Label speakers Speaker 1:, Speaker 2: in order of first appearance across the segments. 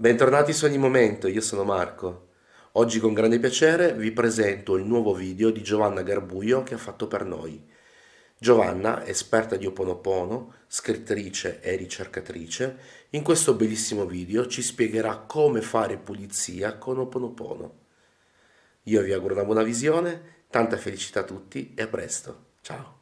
Speaker 1: Bentornati su ogni momento, io sono Marco. Oggi con grande piacere vi presento il nuovo video di Giovanna Garbuio che ha fatto per noi. Giovanna, esperta di Oponopono, scrittrice e ricercatrice, in questo bellissimo video ci spiegherà come fare pulizia con Oponopono. Io vi auguro una buona visione, tanta felicità a tutti e a presto. Ciao!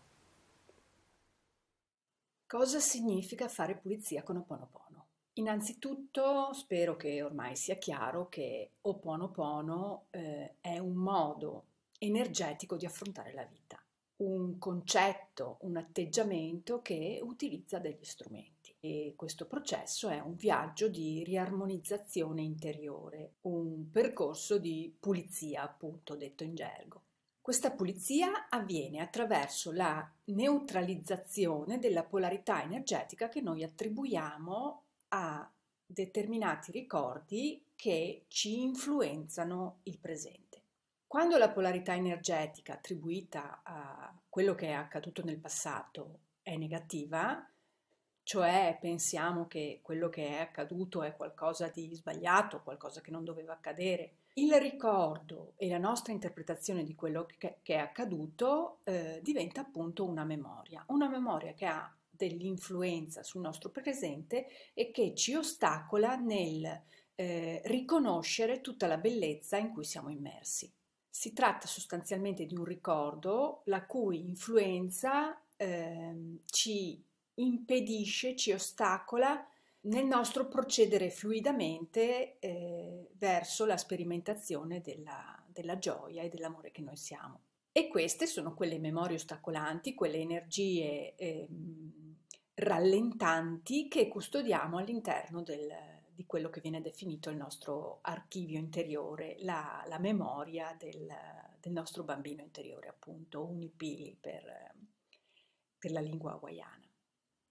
Speaker 2: Cosa significa fare pulizia con Oponopono? Innanzitutto spero che ormai sia chiaro che Oponopono eh, è un modo energetico di affrontare la vita, un concetto, un atteggiamento che utilizza degli strumenti e questo processo è un viaggio di riarmonizzazione interiore, un percorso di pulizia appunto detto in gergo. Questa pulizia avviene attraverso la neutralizzazione della polarità energetica che noi attribuiamo a determinati ricordi che ci influenzano il presente. Quando la polarità energetica attribuita a quello che è accaduto nel passato è negativa, cioè pensiamo che quello che è accaduto è qualcosa di sbagliato, qualcosa che non doveva accadere, il ricordo e la nostra interpretazione di quello che, è accaduto eh, diventa appunto una memoria, una memoria che ha dell'influenza sul nostro presente e che ci ostacola nel eh, riconoscere tutta la bellezza in cui siamo immersi. Si tratta sostanzialmente di un ricordo la cui influenza eh, ci impedisce, ci ostacola nel nostro procedere fluidamente eh, verso la sperimentazione della, della gioia e dell'amore che noi siamo. E queste sono quelle memorie ostacolanti, quelle energie eh, rallentanti che custodiamo all'interno del, di quello che viene definito il nostro archivio interiore, la, la memoria del, del, nostro bambino interiore, appunto, unipili per, per la lingua hawaiana.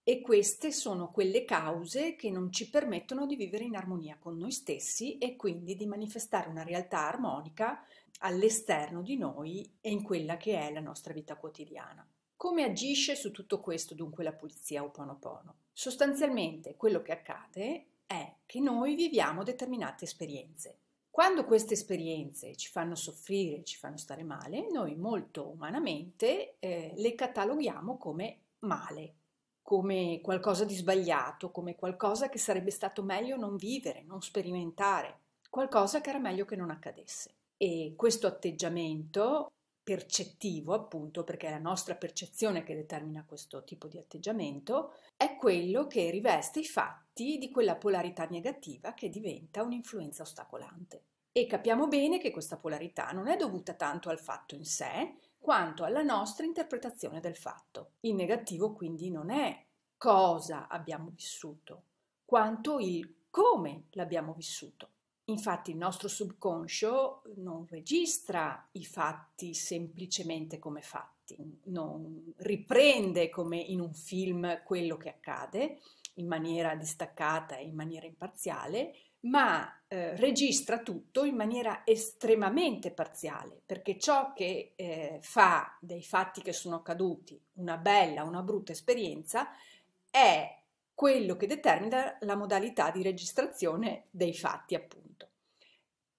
Speaker 2: E queste sono quelle cause che non ci permettono di vivere in armonia con noi stessi e quindi di manifestare una realtà armonica all'esterno di noi e in quella che è la nostra vita quotidiana. Come agisce su tutto questo dunque la pulizia Oponopono? Sostanzialmente quello che accade è che noi viviamo determinate esperienze. Quando queste esperienze ci fanno soffrire, ci fanno stare male, noi molto umanamente eh, le cataloghiamo come male, come qualcosa di sbagliato, come qualcosa che sarebbe stato meglio non vivere, non sperimentare, qualcosa che era meglio che non accadesse. E questo atteggiamento percettivo, appunto, perché è la nostra percezione che determina questo tipo di atteggiamento, è quello che riveste i fatti di quella polarità negativa che diventa un'influenza ostacolante. E capiamo bene che questa polarità non è dovuta tanto al fatto in sé, quanto alla nostra interpretazione del fatto. Il negativo quindi non è cosa abbiamo vissuto, quanto il come l'abbiamo vissuto. Infatti il nostro subconscio non registra i fatti semplicemente come fatti, non riprende come in un film quello che accade in maniera distaccata e in maniera imparziale, ma eh, registra tutto in maniera estremamente parziale, perché ciò che eh, fa dei fatti che sono accaduti una bella una brutta esperienza è quello che determina la modalità di registrazione dei fatti, appunto.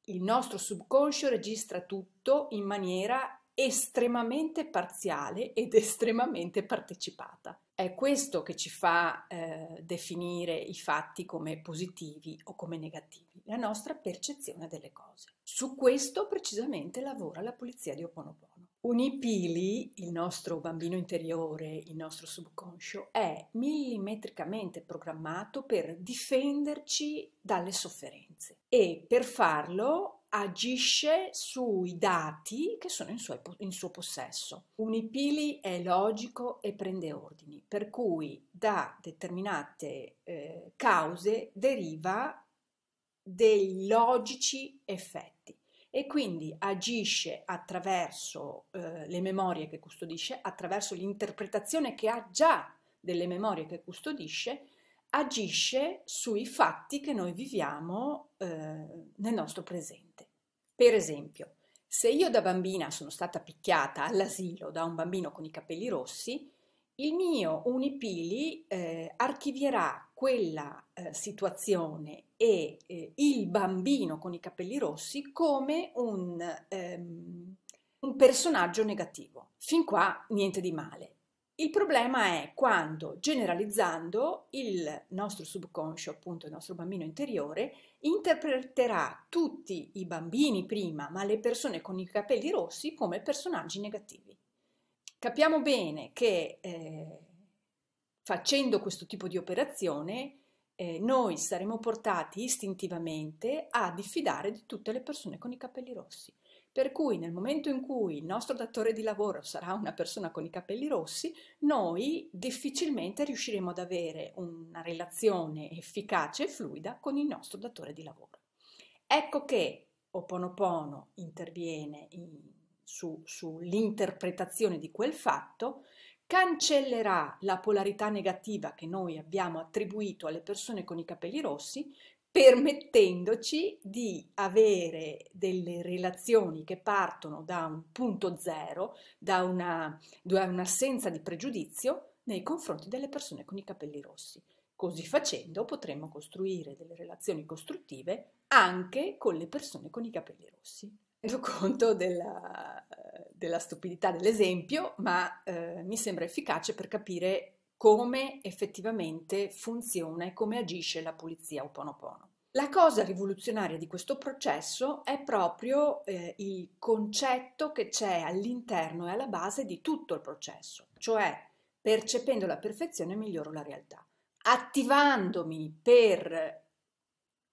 Speaker 2: Il nostro subconscio registra tutto in maniera estremamente parziale ed estremamente partecipata. È questo che ci fa eh, definire i fatti come positivi o come negativi, la nostra percezione delle cose. Su questo precisamente lavora la pulizia di Oponopono. Unipili, il nostro bambino interiore, il nostro subconscio, è millimetricamente programmato per difenderci dalle sofferenze e per farlo agisce sui dati che sono in suo, in suo possesso. Unipili è logico e prende ordini, per cui da determinate eh, cause deriva dei logici effetti e quindi agisce attraverso eh, le memorie che custodisce, attraverso l'interpretazione che ha già delle memorie che custodisce, agisce sui fatti che noi viviamo eh, nel nostro presente. Per esempio, se io da bambina sono stata picchiata all'asilo da un bambino con i capelli rossi, il mio Unipili eh, archivierà quella eh, situazione e eh, il bambino con i capelli rossi come un, ehm, un personaggio negativo. Fin qua niente di male. Il problema è quando, generalizzando, il nostro subconscio, appunto il nostro bambino interiore, interpreterà tutti i bambini prima, ma le persone con i capelli rossi come personaggi negativi. Capiamo bene che eh, facendo questo tipo di operazione eh, noi saremo portati istintivamente a diffidare di tutte le persone con i capelli rossi. Per cui nel momento in cui il nostro datore di lavoro sarà una persona con i capelli rossi, noi difficilmente riusciremo ad avere una relazione efficace e fluida con il nostro datore di lavoro. Ecco che Oponopono interviene in, su, sull'interpretazione di quel fatto, cancellerà la polarità negativa che noi abbiamo attribuito alle persone con i capelli rossi, permettendoci di avere delle relazioni che partono da un punto zero, da, una, da un'assenza di pregiudizio nei confronti delle persone con i capelli rossi. Così facendo potremo costruire delle relazioni costruttive anche con le persone con i capelli rossi rendo conto della, della stupidità dell'esempio, ma eh, mi sembra efficace per capire come effettivamente funziona e come agisce la pulizia Oponopono. La cosa rivoluzionaria di questo processo è proprio eh, il concetto che c'è all'interno e alla base di tutto il processo, cioè percependo la perfezione miglioro la realtà. Attivandomi per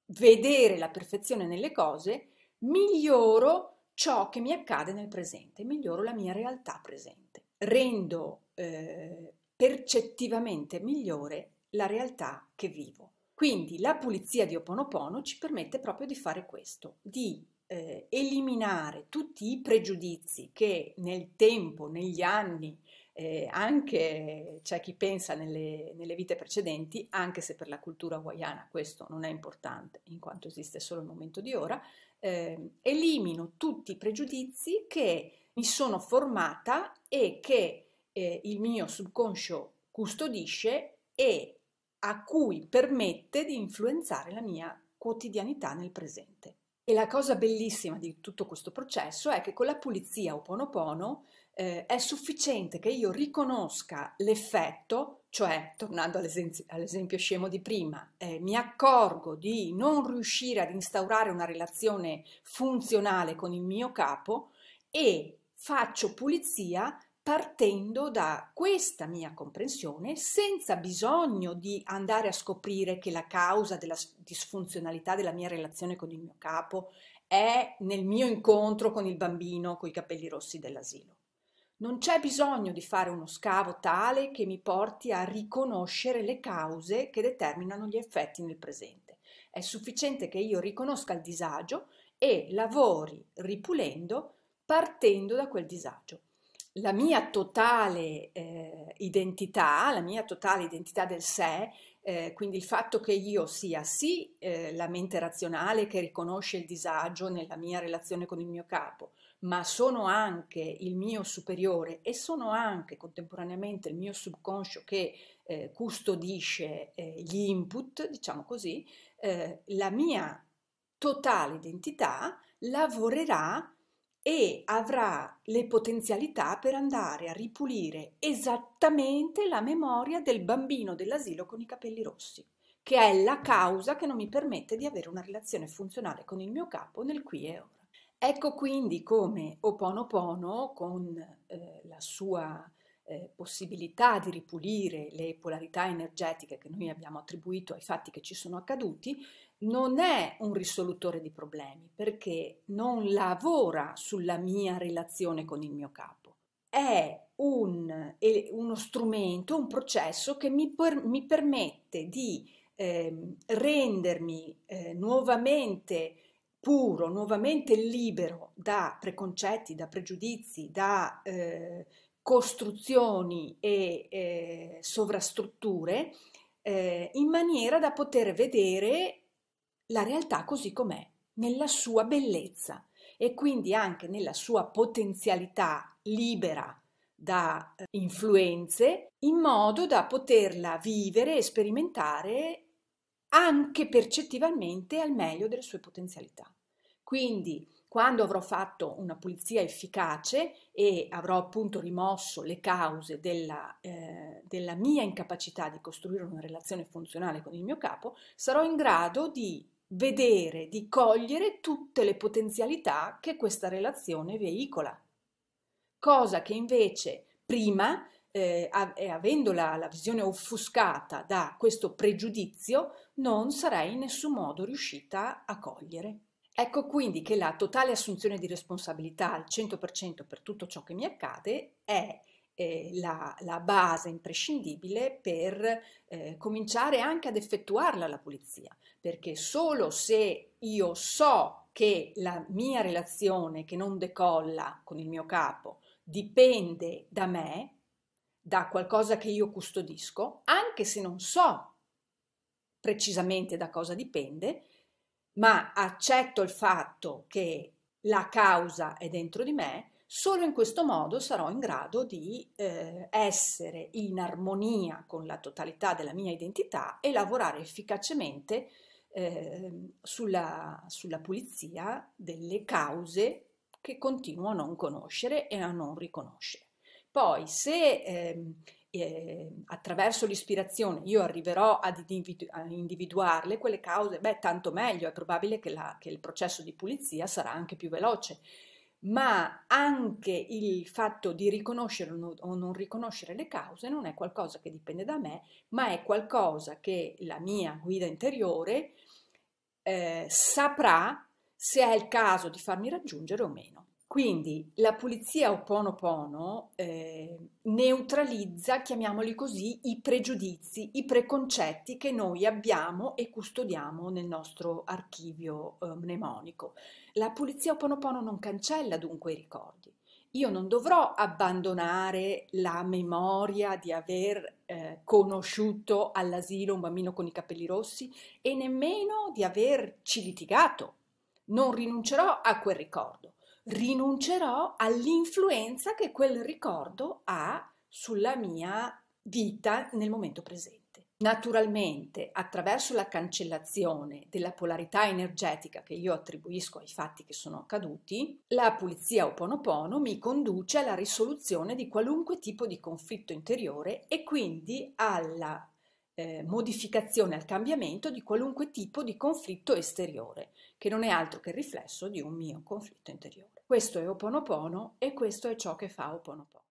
Speaker 2: vedere la perfezione nelle cose, miglioro ciò che mi accade nel presente, miglioro la mia realtà presente, rendo eh, percettivamente migliore la realtà che vivo. Quindi la pulizia di Oponopono ci permette proprio di fare questo, di eh, eliminare tutti i pregiudizi che nel tempo, negli anni, eh, anche c'è chi pensa nelle, nelle, vite precedenti, anche se per la cultura hawaiana questo non è importante in quanto esiste solo il momento di ora, eh, elimino tutti i pregiudizi che mi sono formata e che eh, il mio subconscio custodisce e a cui permette di influenzare la mia quotidianità nel presente. E la cosa bellissima di tutto questo processo è che con la pulizia Oponopono eh, è sufficiente che io riconosca l'effetto, cioè, tornando all'esempio, scemo di prima, eh, mi accorgo di non riuscire ad instaurare una relazione funzionale con il mio capo e faccio pulizia partendo da questa mia comprensione senza bisogno di andare a scoprire che la causa della disfunzionalità della mia relazione con il mio capo è nel mio incontro con il bambino con i capelli rossi dell'asilo. Non c'è bisogno di fare uno scavo tale che mi porti a riconoscere le cause che determinano gli effetti nel presente. È sufficiente che io riconosca il disagio e lavori ripulendo partendo da quel disagio. La mia totale eh, identità, la mia totale identità del sé, eh, quindi il fatto che io sia sì eh, la mente razionale che riconosce il disagio nella mia relazione con il mio capo, ma sono anche il mio superiore e sono anche contemporaneamente il mio subconscio che eh, custodisce eh, gli input, diciamo così, eh, la mia totale identità lavorerà e avrà le potenzialità per andare a ripulire esattamente la memoria del bambino dell'asilo con i capelli rossi, che è la causa che non mi permette di avere una relazione funzionale con il mio capo nel qui e ora. Ecco quindi come Oponopono, con eh, la sua eh, possibilità di ripulire le polarità energetiche che noi abbiamo attribuito ai fatti che ci sono accaduti, non è un risolutore di problemi perché non lavora sulla mia relazione con il mio capo. È un, uno strumento, un processo che mi, per, mi permette di eh, rendermi nuovamente puro, nuovamente libero da preconcetti, da pregiudizi, da eh, costruzioni e eh, sovrastrutture, eh, in maniera da poter vedere la realtà così com'è, nella sua bellezza e quindi anche nella sua potenzialità libera da eh, influenze in modo da poterla vivere e sperimentare anche percettivamente al meglio delle sue potenzialità. Quindi quando avrò fatto una pulizia efficace e avrò appunto rimosso le cause della, eh, della mia incapacità di costruire una relazione funzionale con il mio capo, sarò in grado di vedere, di cogliere tutte le potenzialità che questa relazione veicola. Cosa che invece prima, eh, avendo la, la visione offuscata da questo pregiudizio, non sarei in nessun modo riuscita a cogliere. Ecco quindi che la totale assunzione di responsabilità al 100% per tutto ciò che mi accade è eh, la, la, base imprescindibile per eh, cominciare anche ad effettuarla la pulizia, perché solo se io so che la mia relazione che non decolla con il mio capo dipende da me, da qualcosa che io custodisco, anche se non so precisamente da cosa dipende, ma accetto il fatto che la causa è dentro di me, solo in questo modo sarò in grado di eh, essere in armonia con la totalità della mia identità e lavorare efficacemente eh, sulla, sulla pulizia delle cause che continuo a non conoscere e a non riconoscere. Poi se eh, eh, attraverso l'ispirazione io arriverò ad individu- a individuarle, quelle cause, beh, tanto meglio, è probabile che, la, che il processo di pulizia sarà anche più veloce ma anche il fatto di riconoscere o non riconoscere le cause non è qualcosa che dipende da me, ma è qualcosa che la mia guida interiore eh, saprà se è il caso di farmi raggiungere o meno. Quindi la pulizia Oponopono eh, neutralizza, chiamiamoli così, i pregiudizi, i preconcetti che noi abbiamo e custodiamo nel nostro archivio eh, mnemonico. La pulizia Oponopono non cancella dunque i ricordi. Io non dovrò abbandonare la memoria di aver eh, conosciuto all'asilo un bambino con i capelli rossi e nemmeno di averci litigato. Non rinuncerò a quel ricordo rinuncerò all'influenza che quel ricordo ha sulla mia vita nel momento presente. Naturalmente, attraverso la cancellazione della polarità energetica che io attribuisco ai fatti che sono accaduti, la pulizia Oponopono mi conduce alla risoluzione di qualunque tipo di conflitto interiore e quindi alla eh, modificazione, al cambiamento di qualunque tipo di conflitto esteriore, che non è altro che il riflesso di un mio conflitto interiore. Questo è Oponopono e questo è ciò che fa Oponopono.